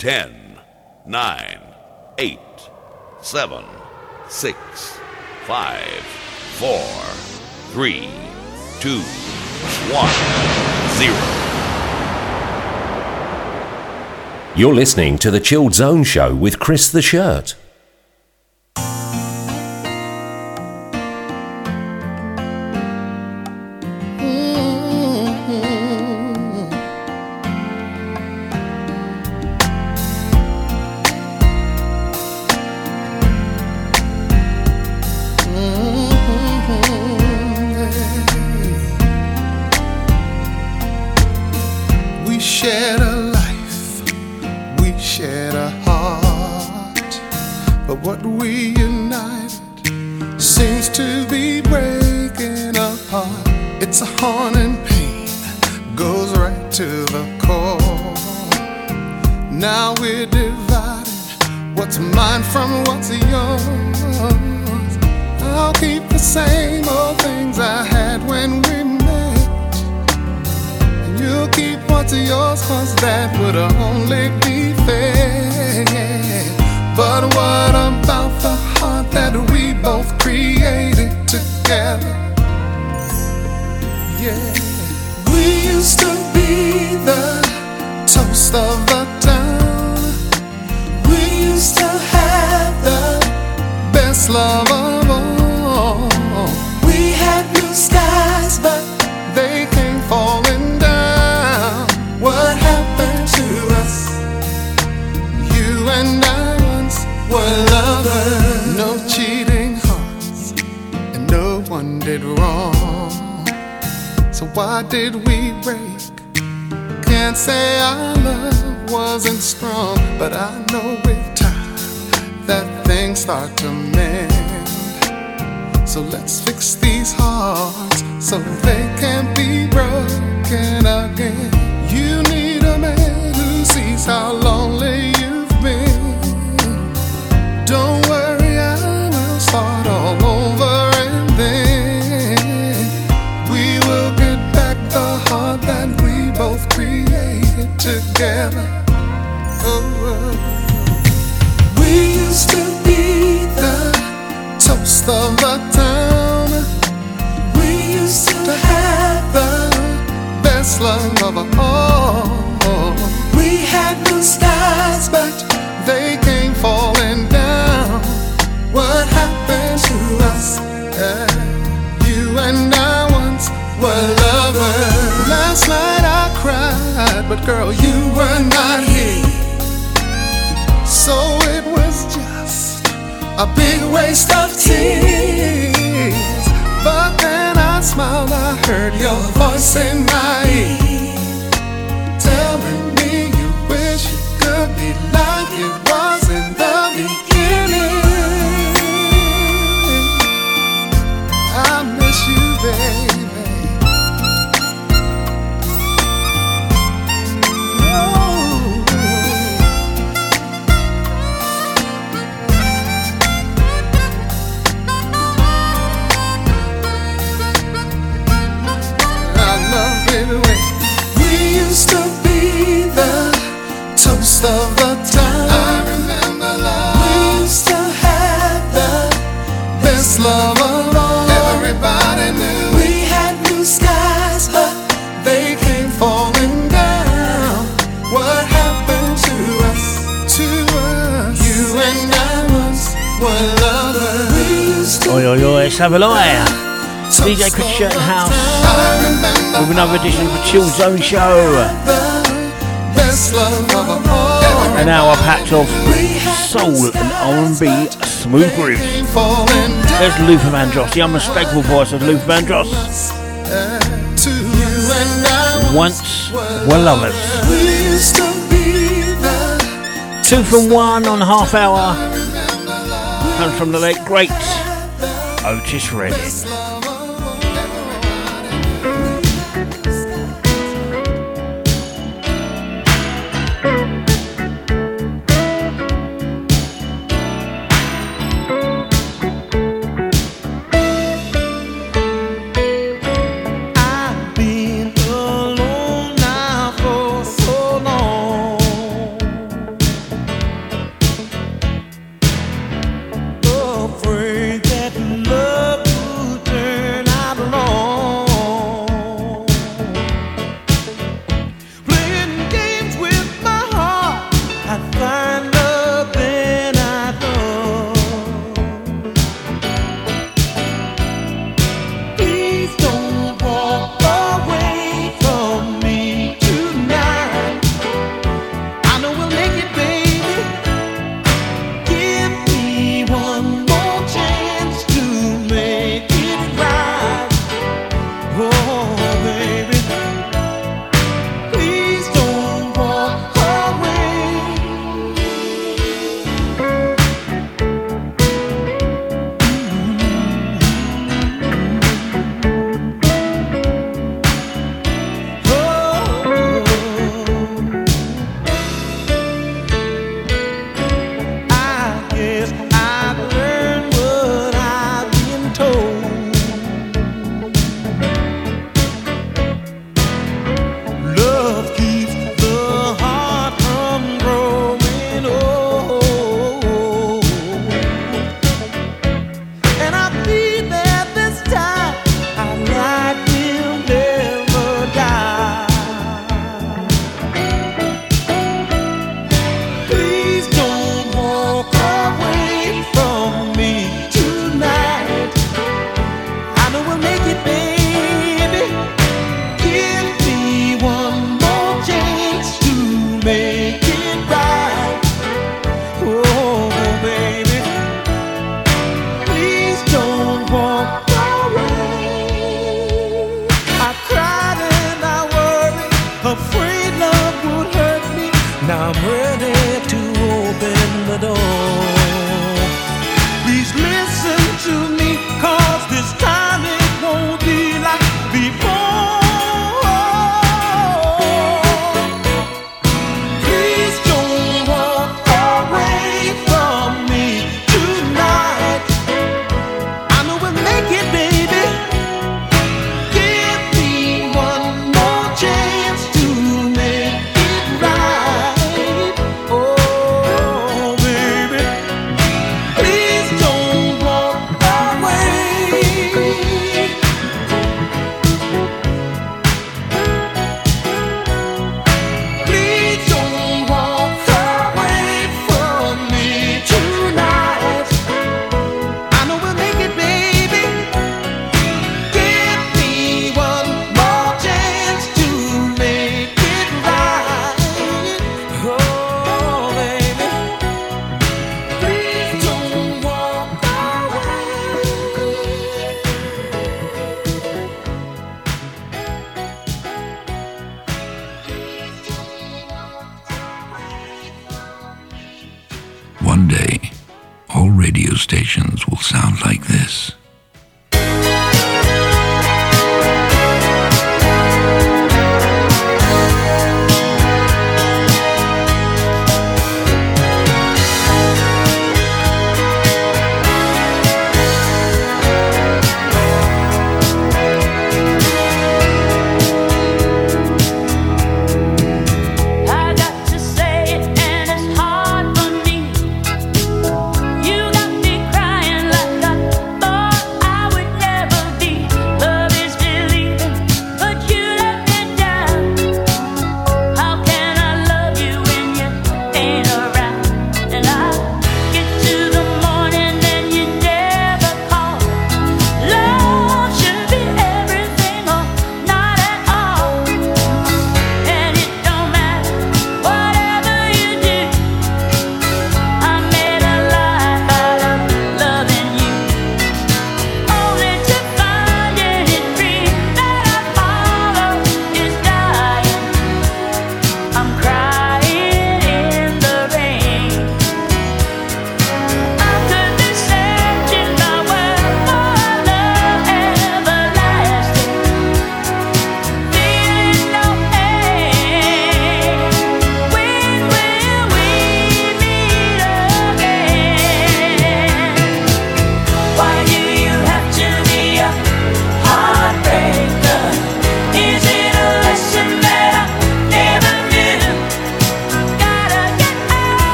10, 9, 8, 7, 6, 5, 4, 3, 2, 1, 0. You're listening to the Chilled Zone Show with Chris the Shirt. Cheating hearts, and no one did wrong. So why did we break? Can't say our love wasn't strong, but I know with time that things start to mend. So let's fix these hearts so they can be broken again. You need a man who sees how but girl, you were not here. So it was just a big waste of tears. But then I smiled, I heard your voice in my ear. Have a lie. DJ Chris Shirt House with another edition of the Chill Zone Show. An hour packed of soul and R&B smooth grooves. There's Luther Vandross, the unmistakable voice of Luther Vandross. and Once were lovers. Two from one on half hour. And from the late great Otis Redding.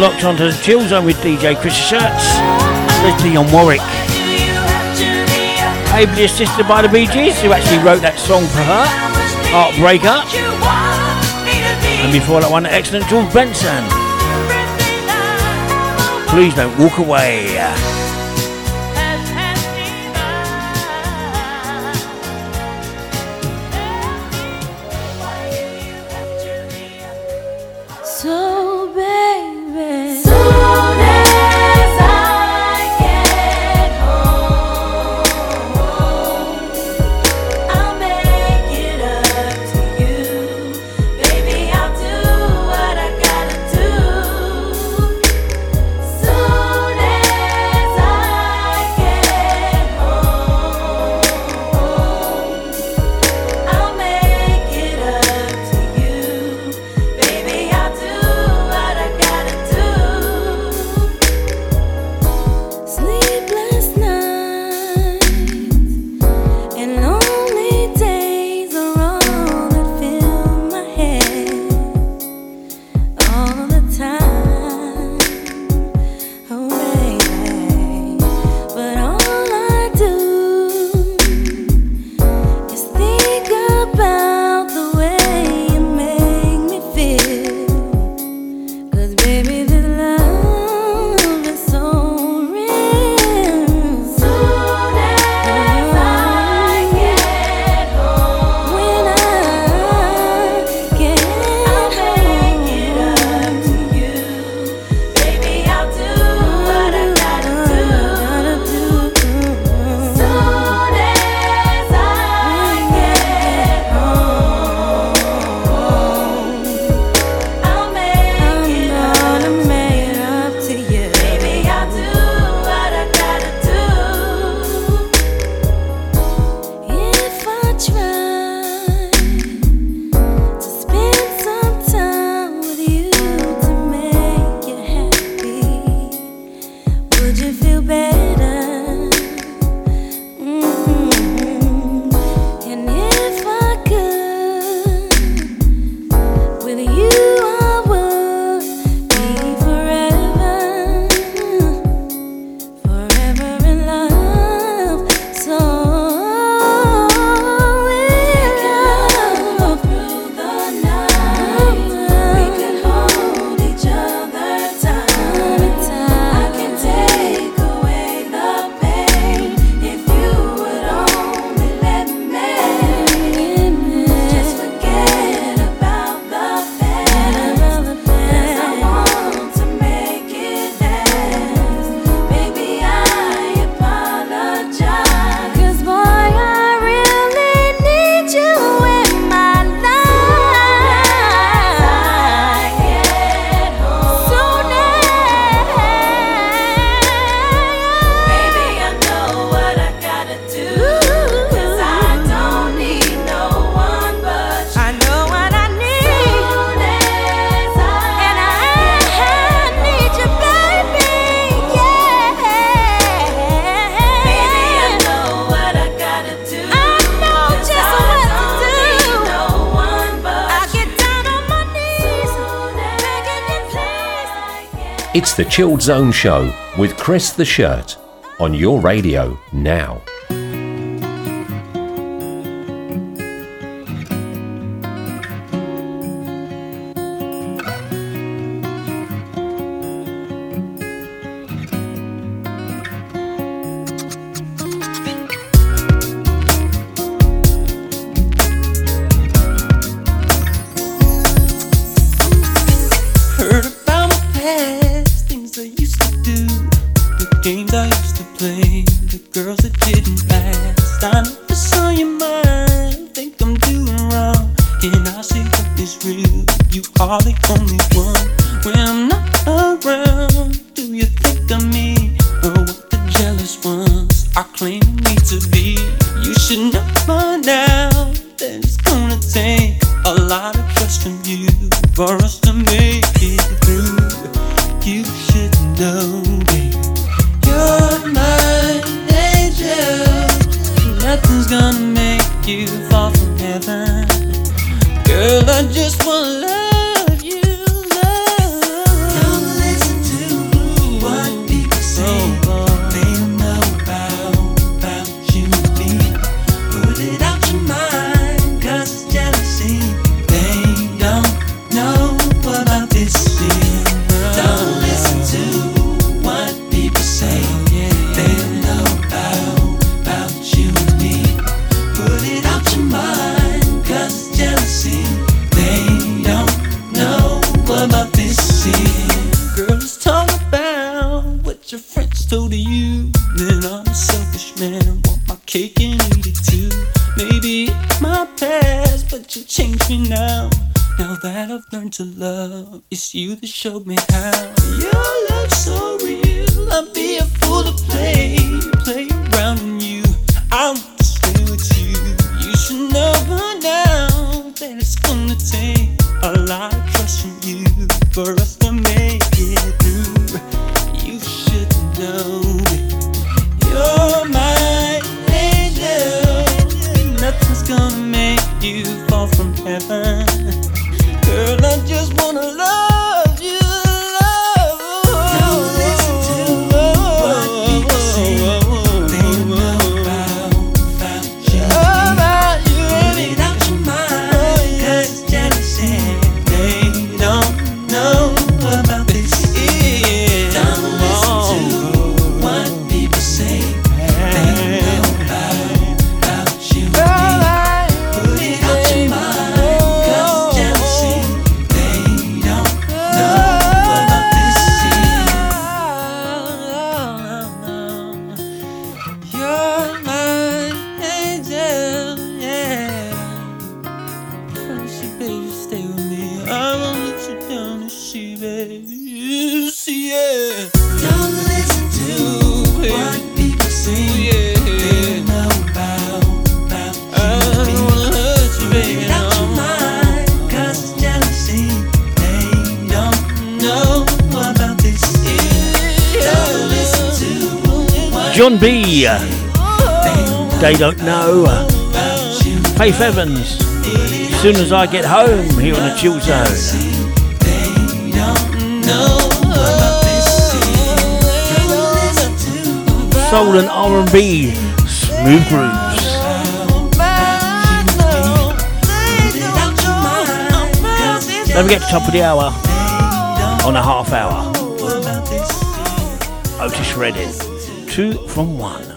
Locked onto the chill zone with DJ Chris Shirts. There's Dionne Warwick. Ably assisted by the Bee Gees, who actually wrote that song for her, Heartbreaker. And before that one, excellent George Benson. Please don't walk away. The Chilled Zone Show with Chris the Shirt on your radio now. Girl, I'm not around, do you, love. Don't let don't know. Faith Evans, as soon as I get home here on the Chill Zone. Soul and R&B, smooth grooves. Don't forget to top of the hour on a half hour. Otis Redding, two from one.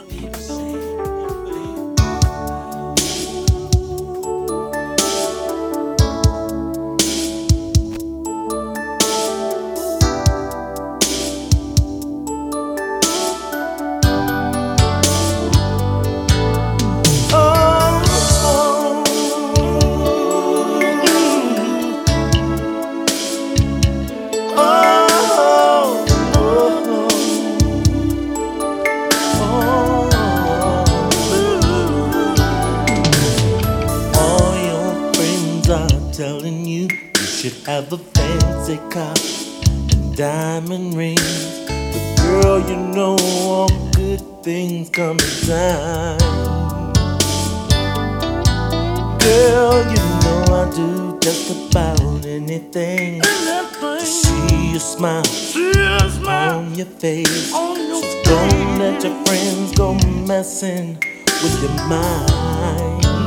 summertime. Girl, you know I do just about anything. To see your smile, see smile on your face. On your so face. don't let your friends go messing with your mind.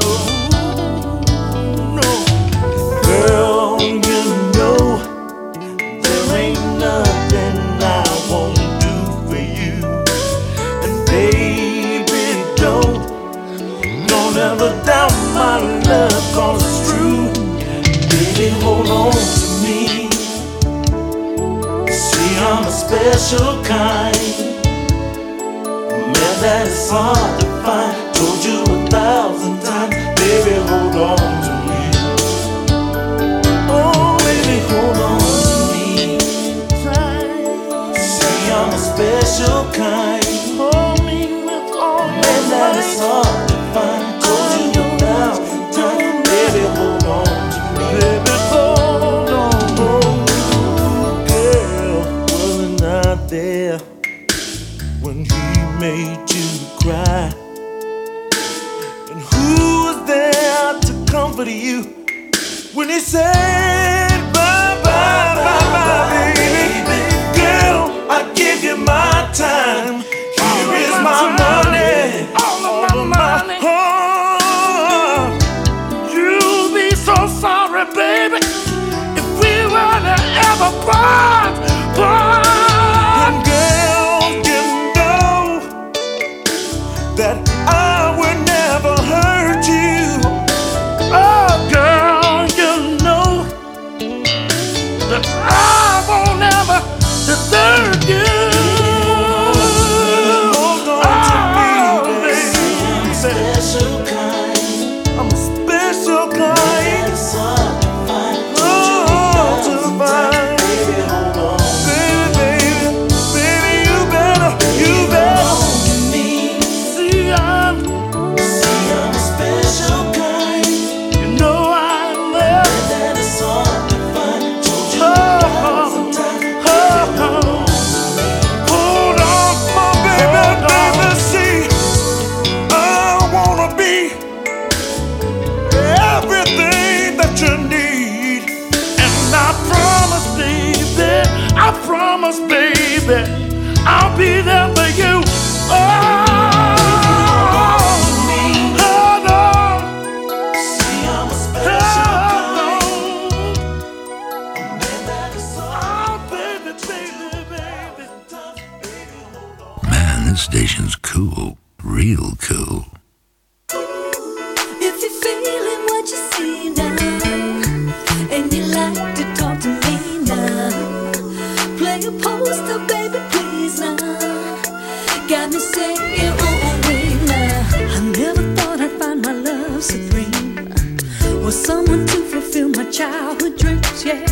someone to fulfill my childhood dreams, yeah.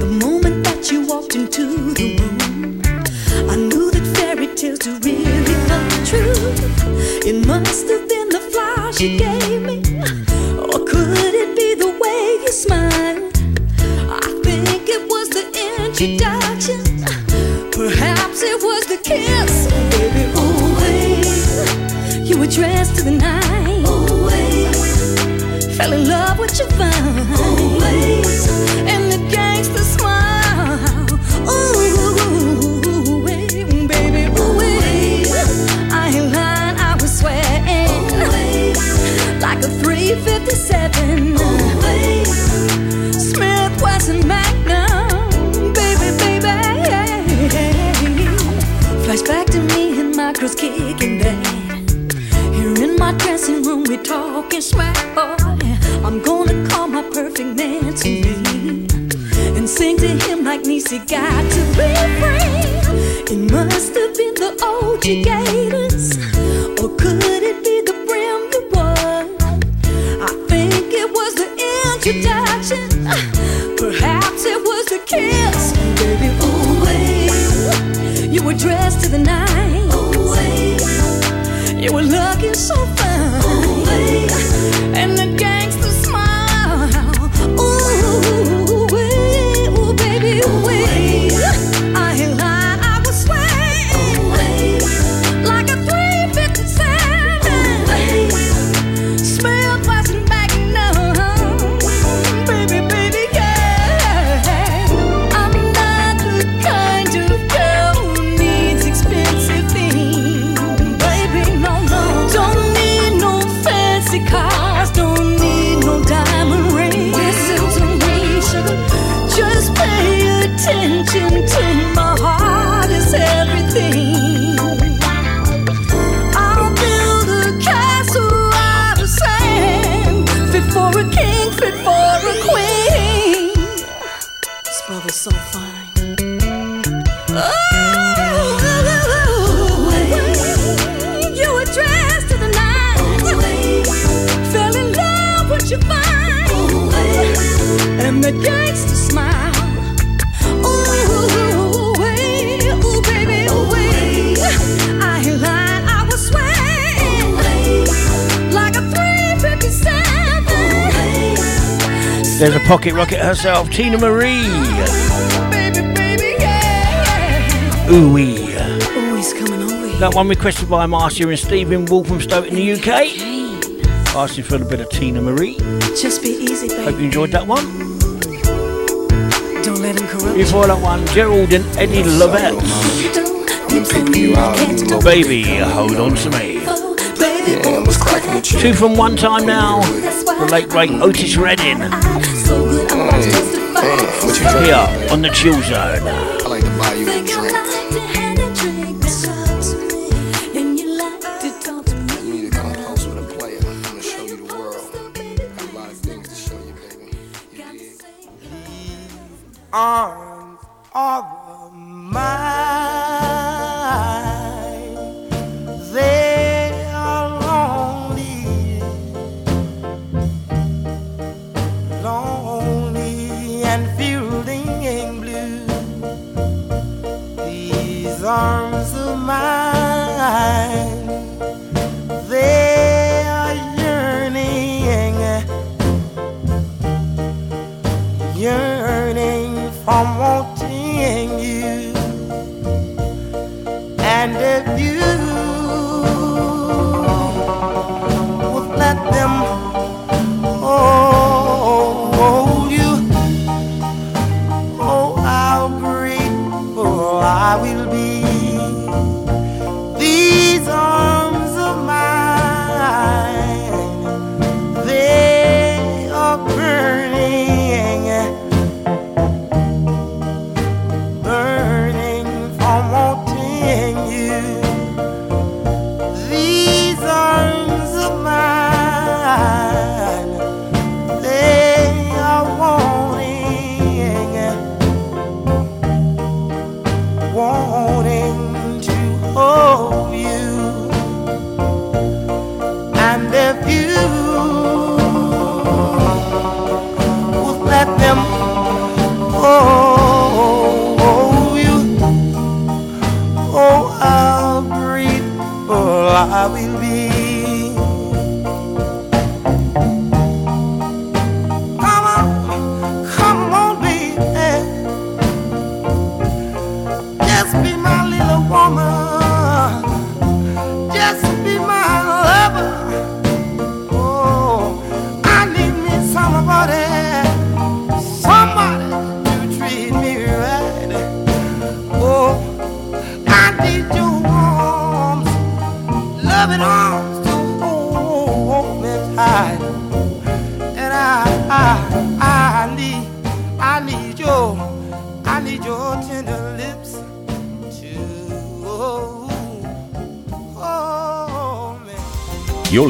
The moment that you walked into the room, I knew that fairy tales were really come true. It must have been the flowers you gave me, or could it be the way you smiled? I think it was the introduction, perhaps it was the kiss, baby. Always, you were dressed to the nines. Always, fell in love. she got to be free. It must have been the old she got. pocket rocket herself, Teena Marie. Ooh-wee. That one requested by Marcia and Stephen Wolf from Stoke in the UK. Asking for a bit of Teena Marie. Just be easy, baby. Hope you enjoyed that one. Don't let him corrupt Before that one, Gerald and Eddie Levert. Baby, hold on to me. Oh, yeah, Two from one time now. The late great Otis Redding. So good, I'm Here on the chill zone. I like to buy you a drink.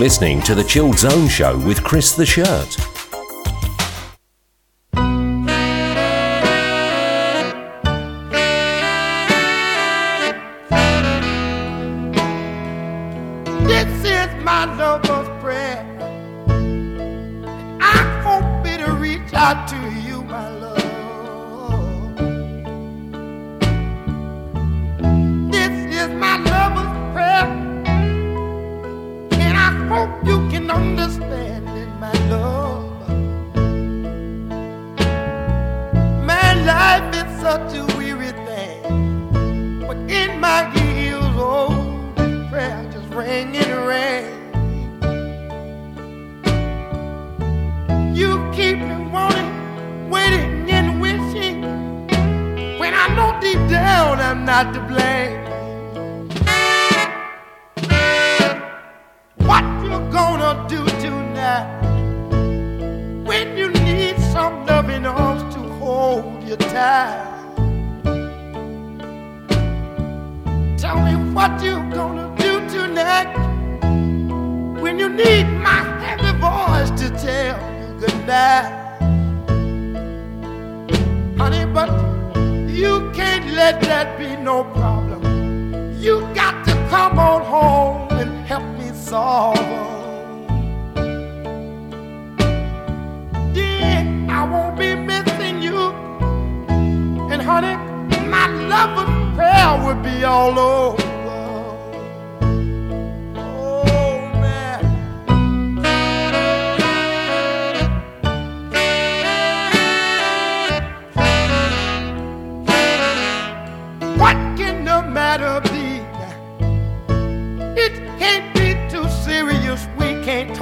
Listening to the Chilled Zone Show with Chris the Shirt. Honey, but you can't let that be no problem. You got to come on home and help me solve. Dear, I won't be missing you. And honey, my love and prayer will be all over.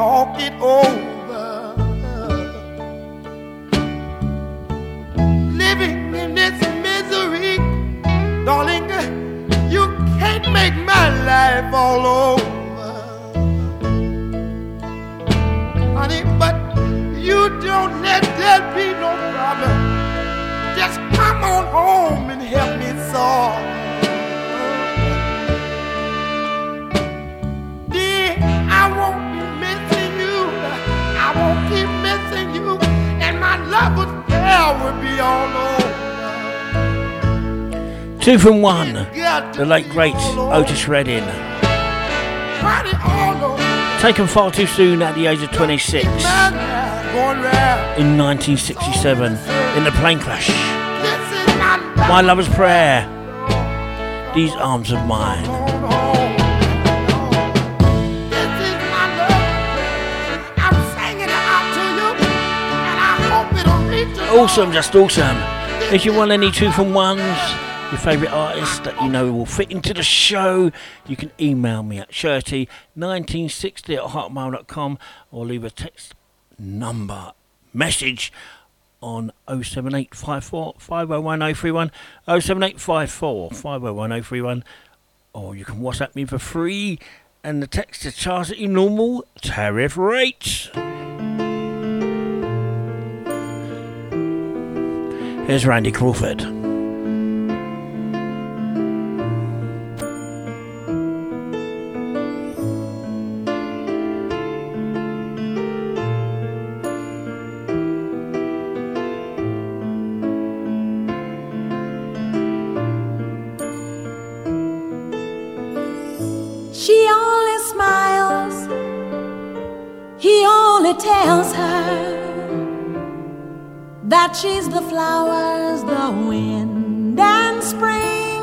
Talk it over. Living in this misery, darling, you can't make my life all over. Honey, but you don't let that be no problem. Just come on home and help me solve. Will be all over. Two from one. The late great. Otis Redding. Party all over. Taken far too soon at the age of 26 My life going round. in 1967 in the plane crash. This is my love. My lover's prayer. These arms of mine. Awesome, just awesome. If you want any two from ones, your favourite artist that you know will fit into the show, you can email me at shirty1960 at hotmail.com or leave a text number message on 07854 501031 07854 501031 or you can WhatsApp me for free and the text is charged at your normal tariff rate. Here's Randy Crawford. That she's the flowers, the wind, and spring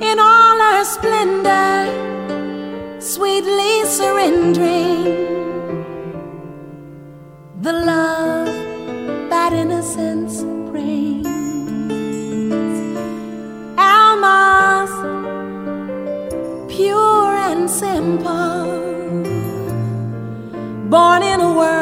in all her splendor, sweetly surrendering the love that innocence brings. Almaz pure and simple. Born in a world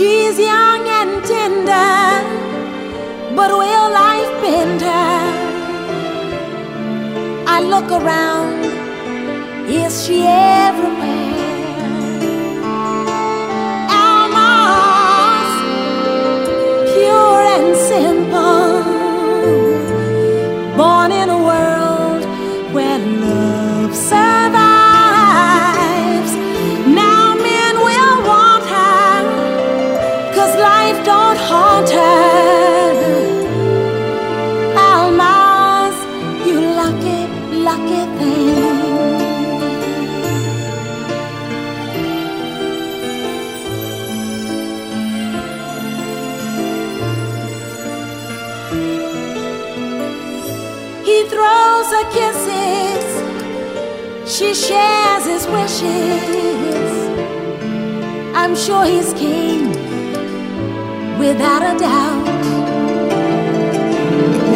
She's young and tender, but will life bend her? I look around, is she ever? he shares his wishes. I'm sure he's king, without a doubt.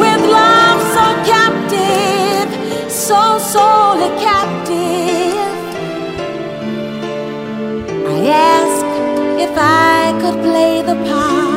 With love so captive, so solely captive, I ask if I could play the part.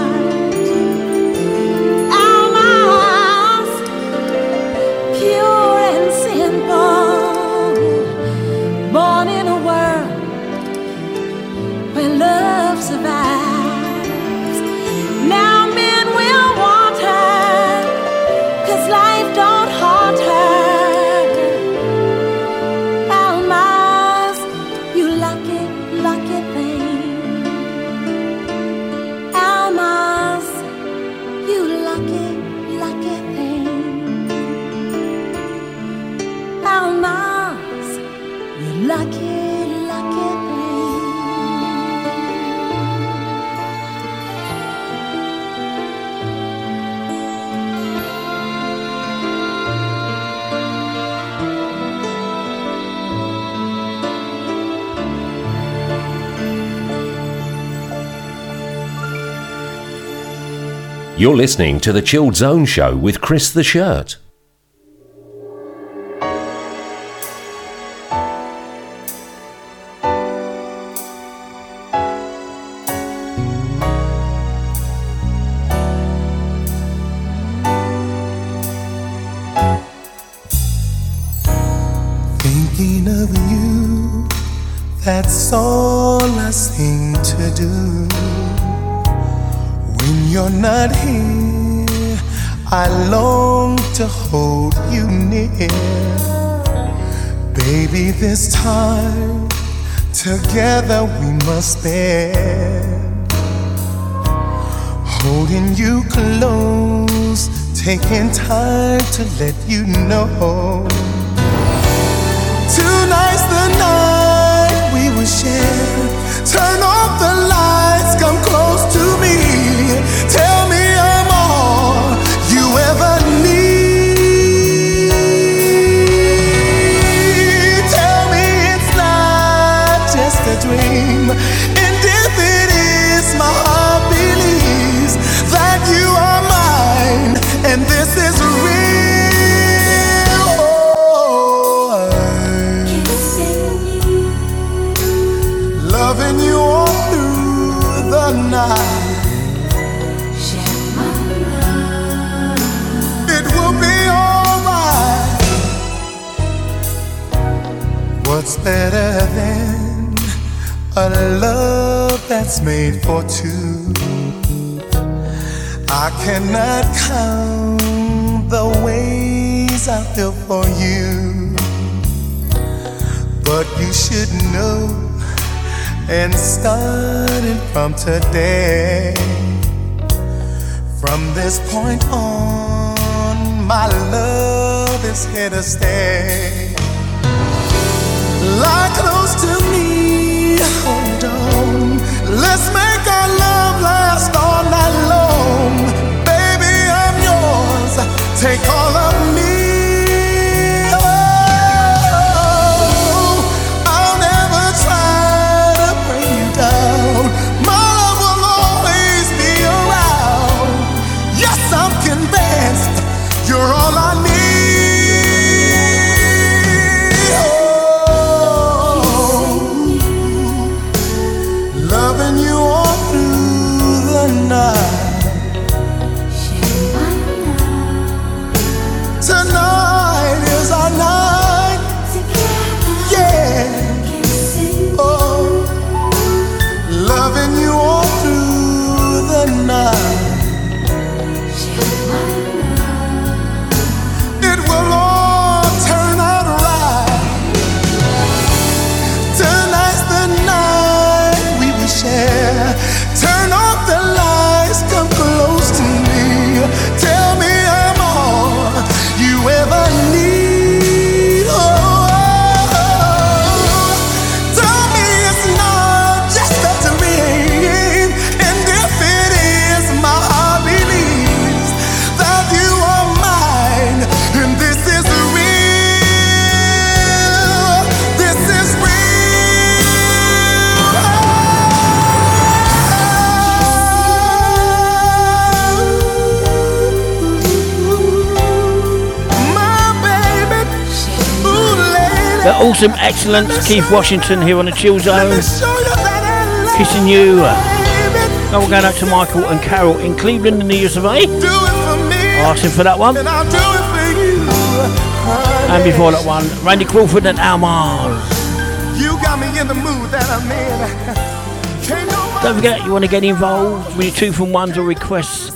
You're listening to the Chilled Zone Show with Chris the Shirt. is made for two. I cannot count the ways I feel for you, but you should know. And starting from today, from this point on, my love is here to stay. Lie close to me take all of Awesome excellence, Keith Washington here on the Chill Zone. Kissing you. Now we're going out to Michael and Carol in Cleveland in the US of A. Asking for that one. And before that one, Randy Crawford and Almaz. Don't forget, you want to get involved with your two from ones or requests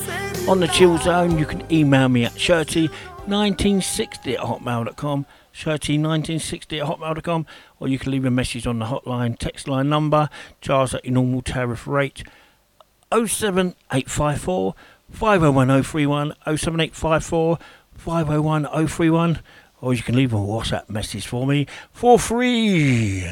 on the Chill Zone. You can email me at shirty1960 at hotmail.com. 13 1960 at hotmail.com, or you can leave a message on the hotline text line number, charged at your normal tariff rate 07854 501031 501031, or you can leave a WhatsApp message for me for free.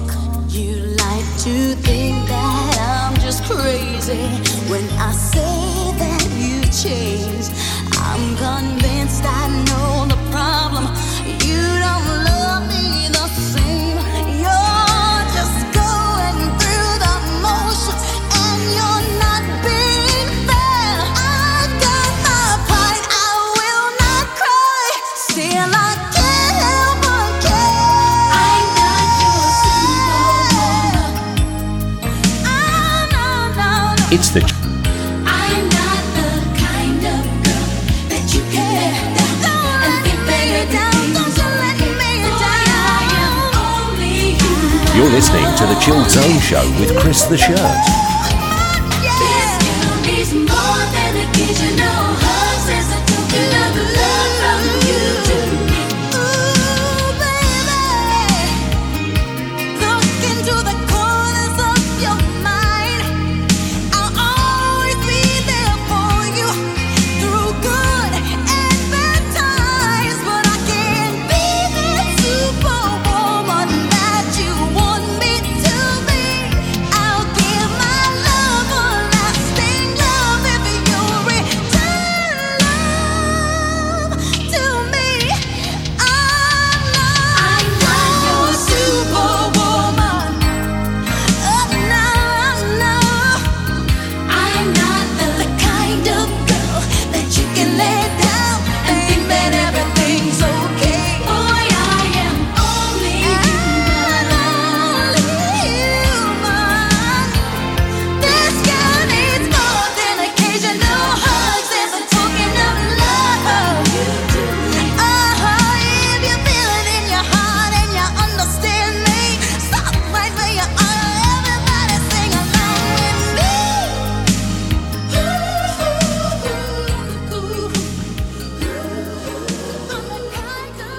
talk. You like to think that I'm just crazy when I say that you changed. I'm convinced I know. You're listening to The Chilled Zone Show with Chris the Shirt.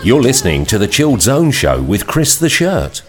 You're listening to the Chilled Zone Show with Chris the Shirt.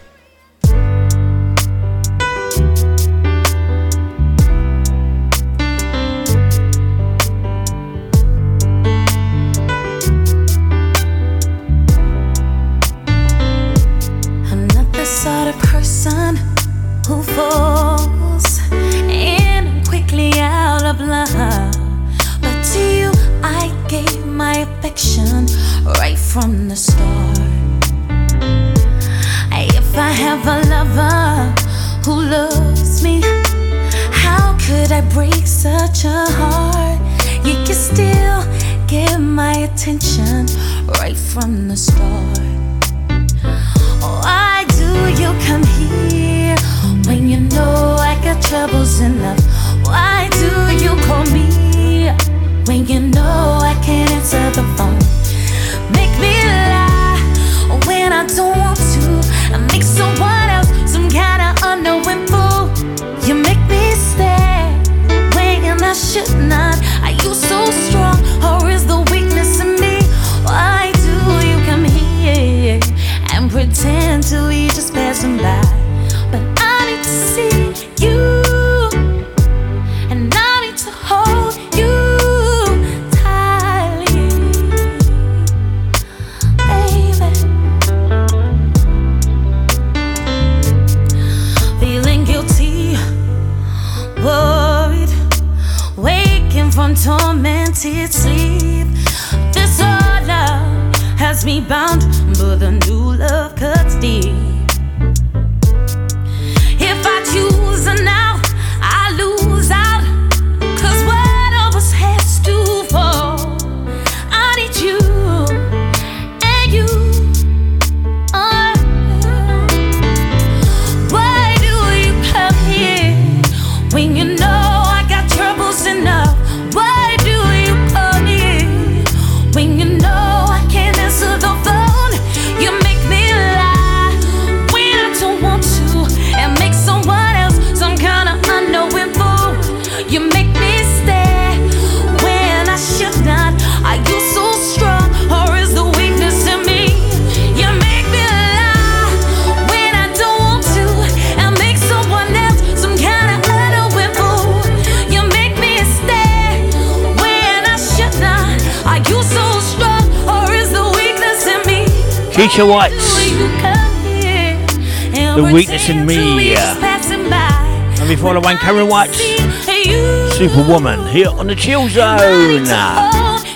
Superwoman here on the Chill Zone.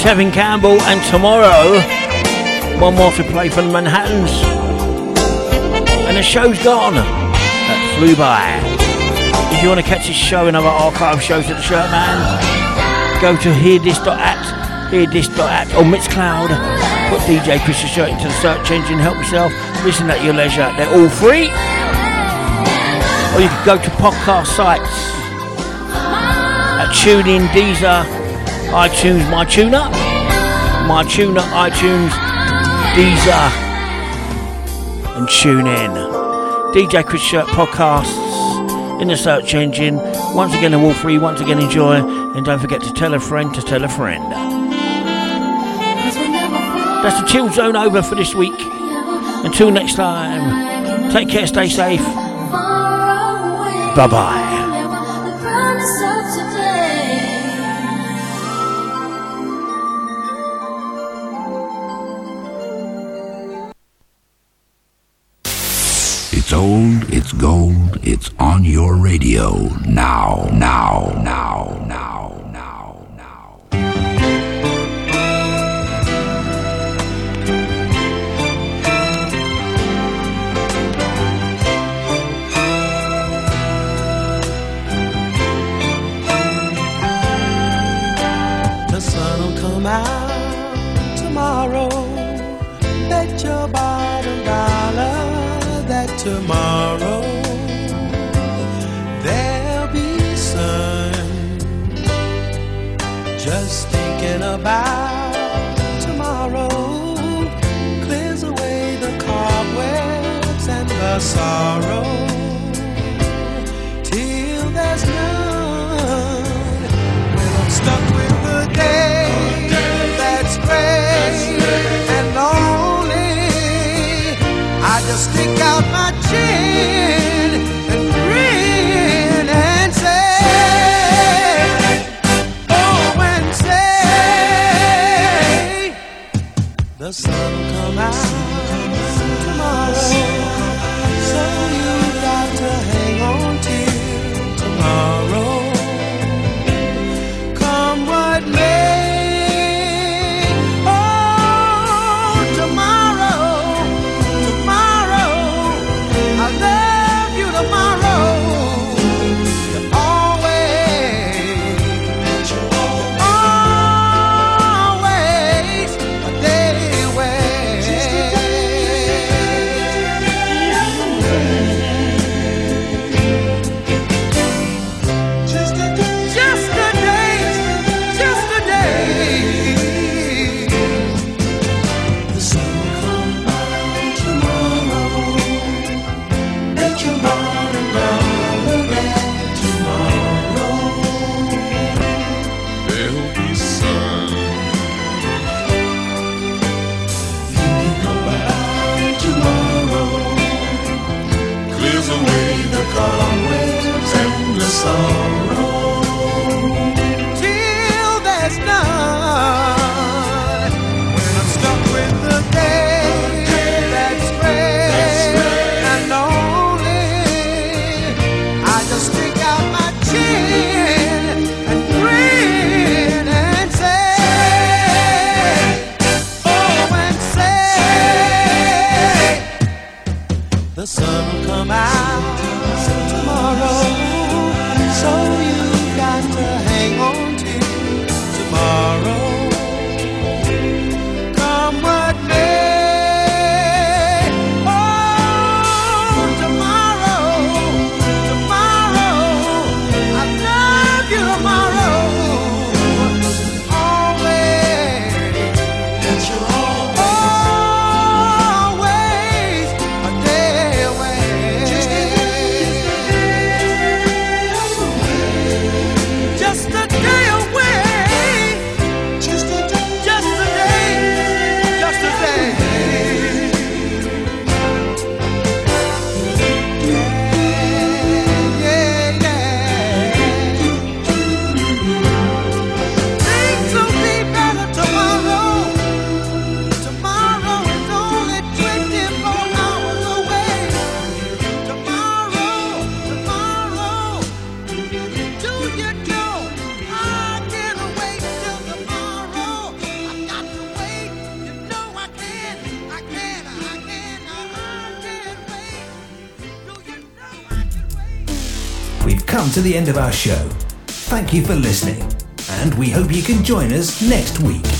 Tevin Campbell, and tomorrow, one more to play for the Manhattans. And the show's gone. That flew by. If you want to catch this show and other archive shows at the Shirt Man, go to hearthis.at, hearthis.at, or Mixcloud. Put DJ Chris Shirt into the search engine, help yourself, listen at your leisure. They're all free. Or you can go to podcast sites at TuneIn, Deezer, iTunes, myTuner, my tuner, iTunes, Deezer, and TuneIn. DJ Chris Shirt podcasts in the search engine. Once again, they're all free. Once again, enjoy, and don't forget to tell a friend to tell a friend. That's the chill zone over for this week. Until next time, take care, stay safe. Bye bye. It's old, it's gold, it's on your radio. Now, now, now, now, about tomorrow clears away the cobwebs and the sorrow. Till there's none. Well, I'm stuck with the day that's gray and lonely. I just stick out my chin sun come out the end of our show. Thank you for listening, and we hope you can join us next week.